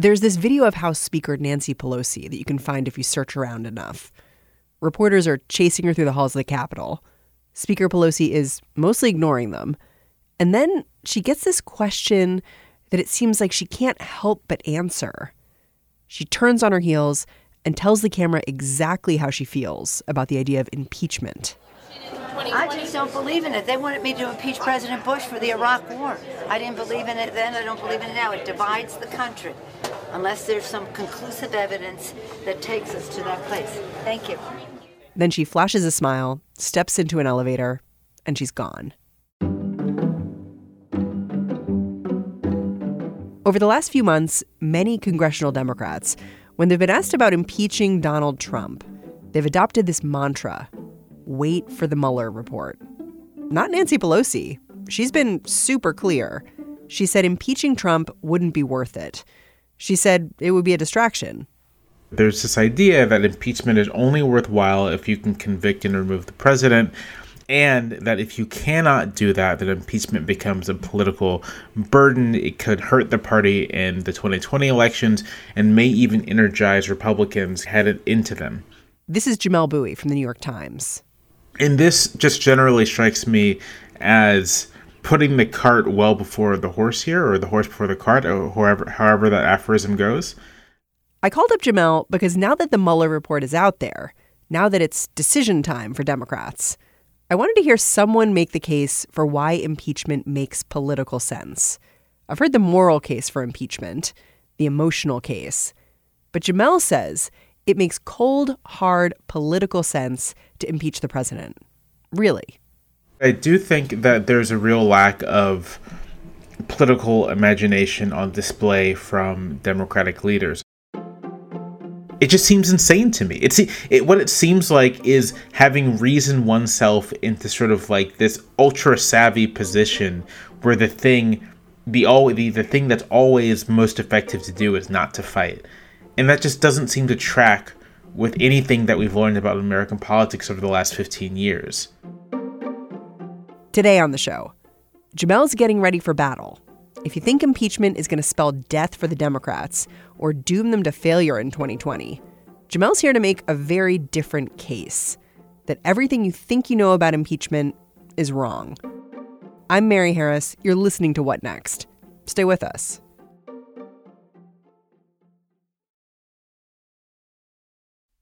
There's this video of House Speaker Nancy Pelosi that you can find if you search around enough. Reporters are chasing her through the halls of the Capitol. Speaker Pelosi is mostly ignoring them. And then she gets this question that it seems like she can't help but answer. She turns on her heels and tells the camera exactly how she feels about the idea of impeachment. I just don't believe in it. They wanted me to impeach President Bush for the Iraq War. I didn't believe in it then. I don't believe in it now. It divides the country unless there's some conclusive evidence that takes us to that place. Thank you. Then she flashes a smile, steps into an elevator, and she's gone. Over the last few months, many congressional Democrats, when they've been asked about impeaching Donald Trump, they've adopted this mantra wait for the Mueller report. Not Nancy Pelosi. She's been super clear. She said impeaching Trump wouldn't be worth it. She said it would be a distraction. There's this idea that impeachment is only worthwhile if you can convict and remove the president, and that if you cannot do that, that impeachment becomes a political burden. It could hurt the party in the 2020 elections and may even energize Republicans headed into them. This is Jamelle Bouie from the New York Times. And this just generally strikes me as putting the cart well before the horse here, or the horse before the cart, or however, however that aphorism goes. I called up Jamelle because now that the Mueller report is out there, now that it's decision time for Democrats, I wanted to hear someone make the case for why impeachment makes political sense. I've heard the moral case for impeachment, the emotional case. But Jamelle says it makes cold, hard political sense to impeach the president. Really. I do think that there's a real lack of political imagination on display from Democratic leaders. It just seems insane to me. It's it, what it seems like is having reasoned oneself into sort of like this ultra savvy position where the thing, the all the, the thing that's always most effective to do is not to fight, and that just doesn't seem to track with anything that we've learned about American politics over the last 15 years. Today on the show, Jamelle's getting ready for battle. If you think impeachment is going to spell death for the Democrats or doom them to failure in 2020, Jamelle's here to make a very different case that everything you think you know about impeachment is wrong. I'm Mary Harris. You're listening to What Next? Stay with us.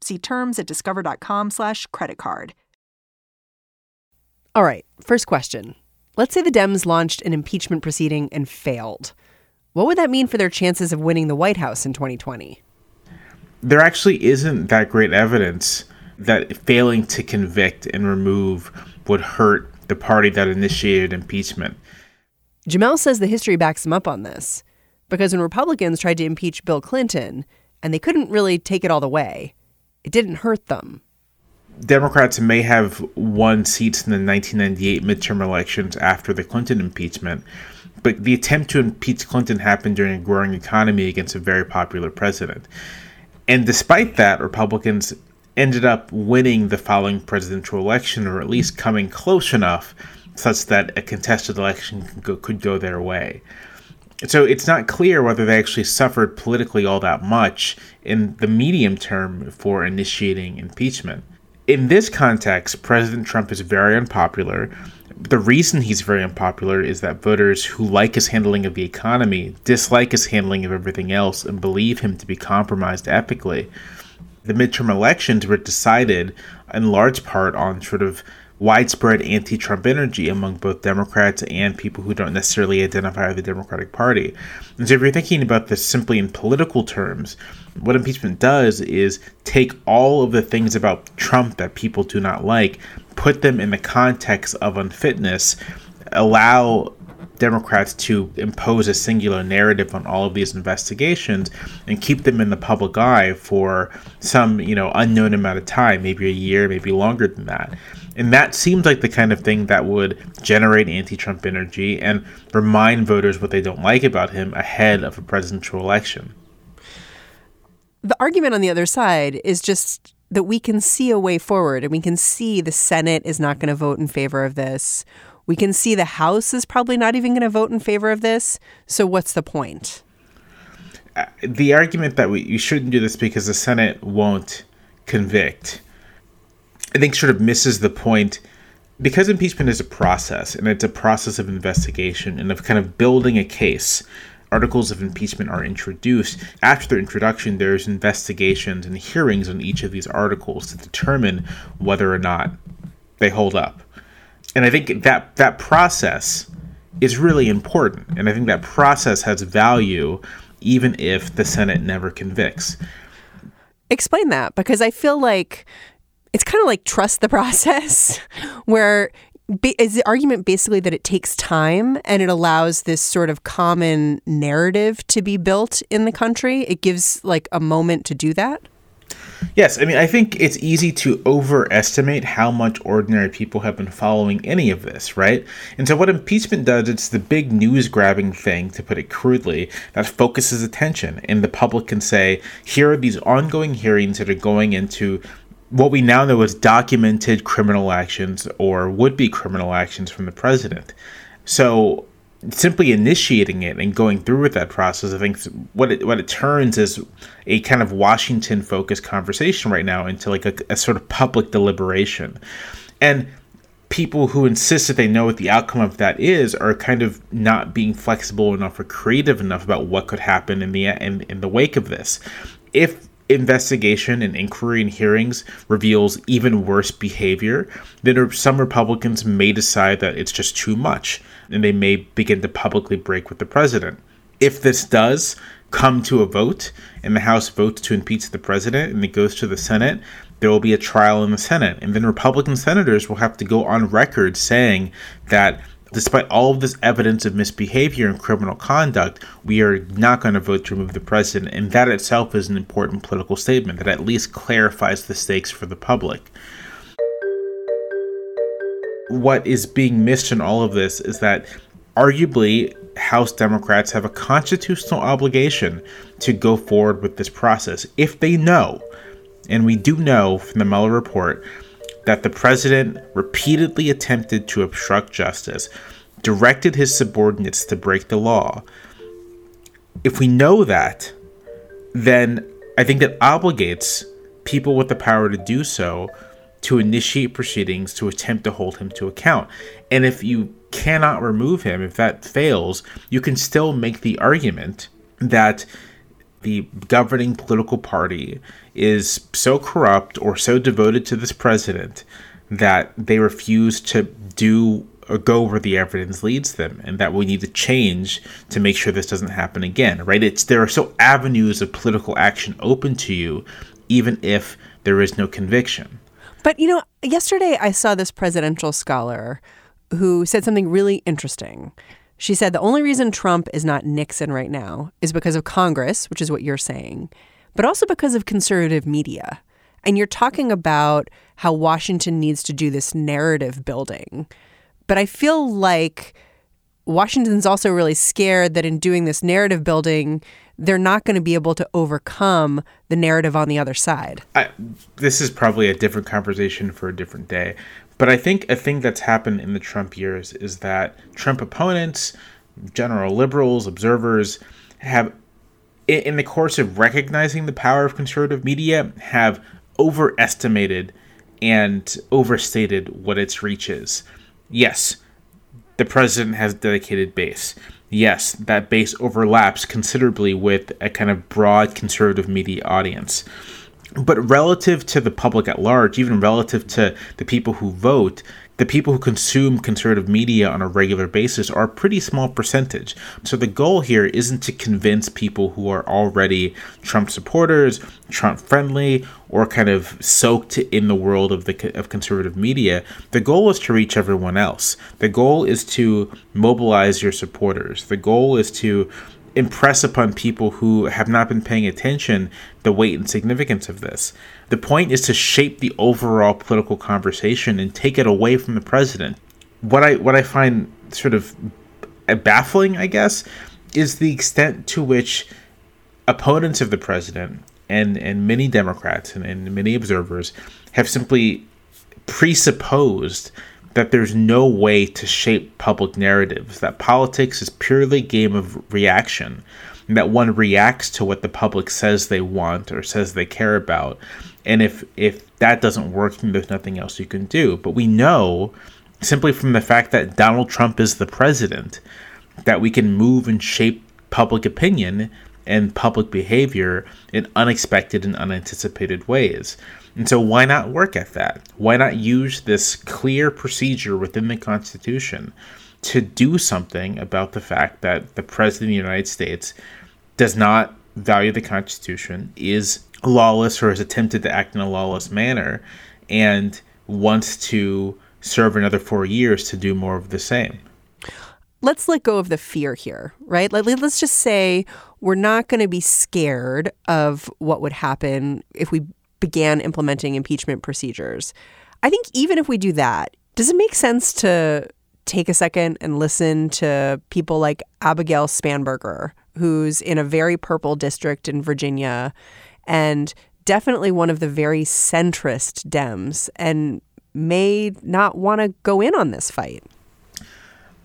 See terms at discover.com slash credit card. All right, first question. Let's say the Dems launched an impeachment proceeding and failed. What would that mean for their chances of winning the White House in 2020? There actually isn't that great evidence that failing to convict and remove would hurt the party that initiated impeachment. Jamelle says the history backs him up on this because when Republicans tried to impeach Bill Clinton and they couldn't really take it all the way, it didn't hurt them. Democrats may have won seats in the 1998 midterm elections after the Clinton impeachment, but the attempt to impeach Clinton happened during a growing economy against a very popular president. And despite that, Republicans ended up winning the following presidential election, or at least coming close enough such that a contested election could go, their way. So it's not clear whether they actually suffered politically all that much in the medium term for initiating impeachment in this context, President Trump is very unpopular. the reason he's very unpopular is that voters who like his handling of the economy dislike his handling of everything else and believe him to be compromised ethically. The midterm elections were decided in large part on sort of widespread anti Trump energy among both Democrats and people who don't necessarily identify with the Democratic Party. And so, if you're thinking about this simply in political terms, what impeachment does is take all of the things about Trump that people do not like, put them in the context of unfitness, allow Democrats to impose a singular narrative on all of these investigations and keep them in the public eye for some, you know, unknown amount of time, maybe a year, maybe longer than that. And that seems like the kind of thing that would generate anti Trump energy and remind voters what they don't like about him ahead of a presidential election. The argument on the other side is just that we can see a way forward and we can see the Senate is not going to vote in favor of this. We can see the House is probably not even going to vote in favor of this. So, what's the point? Uh, the argument that we you shouldn't do this because the Senate won't convict I think sort of misses the point because impeachment is a process and it's a process of investigation and of kind of building a case. Articles of impeachment are introduced. After their introduction, there's investigations and hearings on each of these articles to determine whether or not they hold up. And I think that that process is really important. And I think that process has value even if the Senate never convicts. Explain that because I feel like it's kind of like trust the process, where is the argument basically that it takes time and it allows this sort of common narrative to be built in the country? It gives like a moment to do that? Yes, I mean, I think it's easy to overestimate how much ordinary people have been following any of this, right? And so, what impeachment does, it's the big news grabbing thing, to put it crudely, that focuses attention. And the public can say, here are these ongoing hearings that are going into what we now know is documented criminal actions or would be criminal actions from the president. So simply initiating it and going through with that process, I think what it what it turns is a kind of Washington focused conversation right now into like a, a sort of public deliberation. And people who insist that they know what the outcome of that is are kind of not being flexible enough or creative enough about what could happen in the in, in the wake of this. If investigation and inquiry and hearings reveals even worse behavior, then some Republicans may decide that it's just too much and they may begin to publicly break with the president. If this does come to a vote and the House votes to impeach the president and it goes to the Senate, there will be a trial in the Senate. And then Republican senators will have to go on record saying that Despite all of this evidence of misbehavior and criminal conduct, we are not going to vote to remove the president, and that itself is an important political statement that at least clarifies the stakes for the public. What is being missed in all of this is that arguably House Democrats have a constitutional obligation to go forward with this process if they know, and we do know from the Mueller report, that the president repeatedly attempted to obstruct justice, directed his subordinates to break the law. If we know that, then I think that obligates people with the power to do so to initiate proceedings to attempt to hold him to account. And if you cannot remove him, if that fails, you can still make the argument that the governing political party is so corrupt or so devoted to this president that they refuse to do or go where the evidence leads them and that we need to change to make sure this doesn't happen again right? It's there are so avenues of political action open to you even if there is no conviction. But you know yesterday i saw this presidential scholar who said something really interesting she said the only reason Trump is not Nixon right now is because of Congress, which is what you're saying, but also because of conservative media. And you're talking about how Washington needs to do this narrative building. But I feel like Washington's also really scared that in doing this narrative building, they're not going to be able to overcome the narrative on the other side. I, this is probably a different conversation for a different day. But I think a thing that's happened in the Trump years is that Trump opponents, general liberals, observers have, in the course of recognizing the power of conservative media, have overestimated and overstated what its reach is. Yes, the president has a dedicated base. Yes, that base overlaps considerably with a kind of broad conservative media audience. But relative to the public at large, even relative to the people who vote, the people who consume conservative media on a regular basis are a pretty small percentage. So the goal here isn't to convince people who are already Trump supporters, Trump friendly, or kind of soaked in the world of the of conservative media. The goal is to reach everyone else. The goal is to mobilize your supporters. The goal is to impress upon people who have not been paying attention the weight and significance of this. The point is to shape the overall political conversation and take it away from the president. What I what I find sort of baffling, I guess, is the extent to which opponents of the president and and many Democrats and, and many observers have simply presupposed that there's no way to shape public narratives, that politics is purely game of reaction, and that one reacts to what the public says they want or says they care about. And if if that doesn't work, then there's nothing else you can do. But we know simply from the fact that Donald Trump is the president that we can move and shape public opinion and public behavior in unexpected and unanticipated ways. And so, why not work at that? Why not use this clear procedure within the Constitution to do something about the fact that the President of the United States does not value the Constitution, is lawless or has attempted to act in a lawless manner, and wants to serve another four years to do more of the same? Let's let go of the fear here, right? Let's just say we're not going to be scared of what would happen if we began implementing impeachment procedures. I think even if we do that, does it make sense to take a second and listen to people like Abigail Spanberger, who's in a very purple district in Virginia and definitely one of the very centrist Dems and may not want to go in on this fight?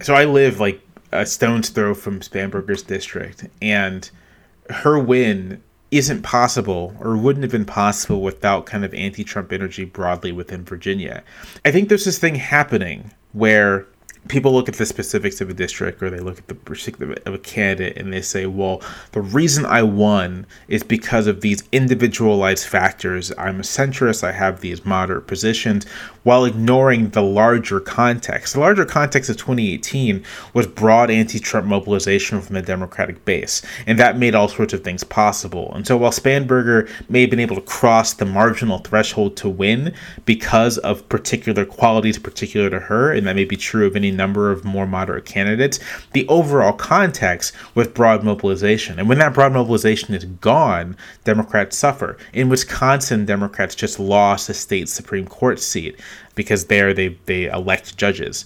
So I live like a stone's throw from Spanberger's district, and her win isn't possible or wouldn't have been possible without kind of anti Trump energy broadly within Virginia. I think there's this thing happening where people look at the specifics of a district or they look at the particular of a candidate and they say, well, the reason I won is because of these individualized factors. I'm a centrist, I have these moderate positions, while ignoring the larger context. The larger context of 2018 was broad anti Trump mobilization from the Democratic base, and that made all sorts of things possible. And so while Spanberger may have been able to cross the marginal threshold to win because of particular qualities particular to her, and that may be true of any number of more moderate candidates, the overall context with broad mobilization. And when that broad mobilization is gone, Democrats suffer. In Wisconsin, Democrats just lost a state Supreme Court seat because there they, they elect judges.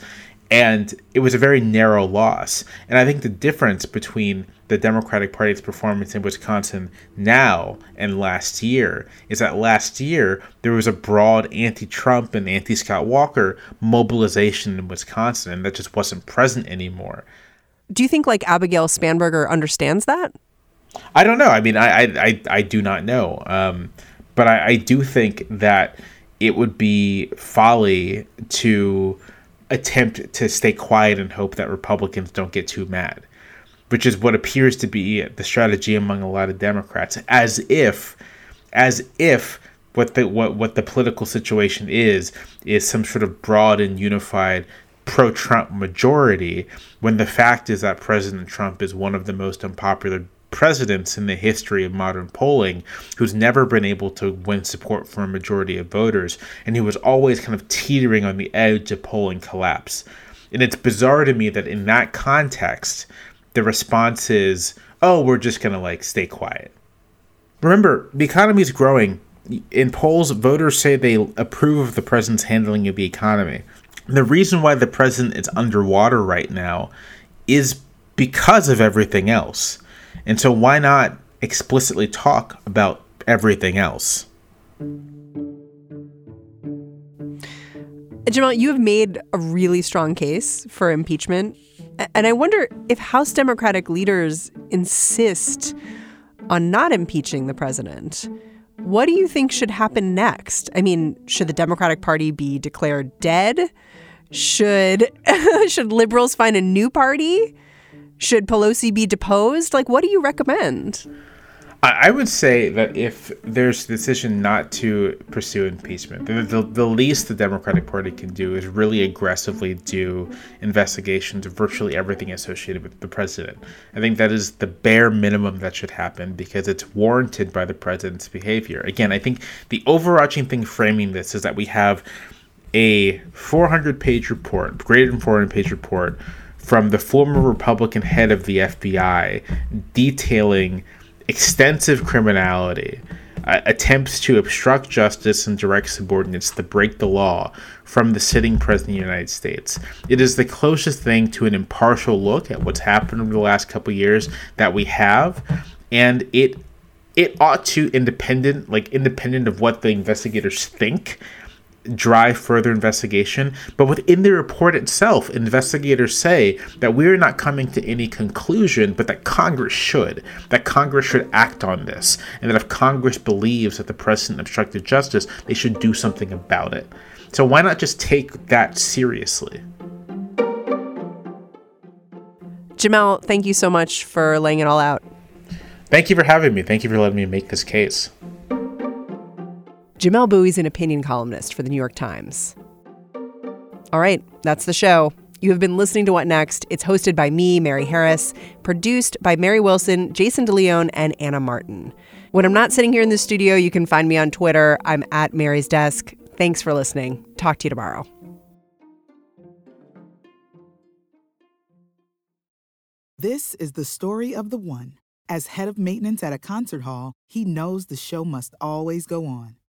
And it was a very narrow loss. And I think the difference between the Democratic Party's performance in Wisconsin now and last year is that last year there was a broad anti Trump and anti Scott Walker mobilization in Wisconsin, and that just wasn't present anymore. Do you think like Abigail Spanberger understands that? I don't know. I mean, I I, I, do not know. Um, but I, I do think that it would be folly to attempt to stay quiet and hope that Republicans don't get too mad which is what appears to be the strategy among a lot of Democrats, as if, as if what the what what the political situation is is some sort of broad and unified pro-Trump majority, when the fact is that President Trump is one of the most unpopular presidents in the history of modern polling who's never been able to win support from a majority of voters and who was always kind of teetering on the edge of polling collapse. And it's bizarre to me that in that context, the response is, oh, we're just going to like stay quiet. Remember, the economy is growing. In polls, voters say they approve of the president's handling of the economy. The reason why the president is underwater right now is because of everything else. And so, why not explicitly talk about everything else? Jamelle, you have made a really strong case for impeachment and I wonder if House Democratic leaders insist on not impeaching the president. What do you think should happen next? I mean, should the Democratic Party be declared dead? Should should liberals find a new party? Should Pelosi be deposed? Like, what do you recommend? I would say that if there's a decision not to pursue impeachment, the, the, the, least the Democratic Party can do is really aggressively do investigations of virtually everything associated with the president. I think that is the bare minimum that should happen because it's warranted by the president's behavior. Again, I think the overarching thing framing this is that we have a 400 page report, greater than 400 page report, from the former Republican head of the FBI detailing extensive criminality, uh, attempts to obstruct justice and direct subordinates to break the law from the sitting president of the United States. It is the closest thing to an impartial look at what's happened over the last couple years that we have, and it it ought to independent like independent of what the investigators think drive further investigation. But within the report itself, investigators say that we're not coming to any conclusion, but that Congress should, that Congress should act on this, and that if Congress believes that the president obstructed justice, they should do something about it. So why not just take that seriously? Jamelle, thank you so much for laying it all out. Thank you for having me. Thank you for letting me make this case. Jamelle Bouie's an opinion columnist for the New York Times. All right, that's the show. You have been listening to What Next. It's hosted by me, Mary Harris, produced by Mary Wilson, Jason DeLeon, and Anna Martin. When I'm not sitting here in the studio, you can find me on Twitter. I'm at Mary's Desk. Thanks for listening. Talk to you tomorrow. This is the story of the one. As head of maintenance at a concert hall, he knows the show must always go on.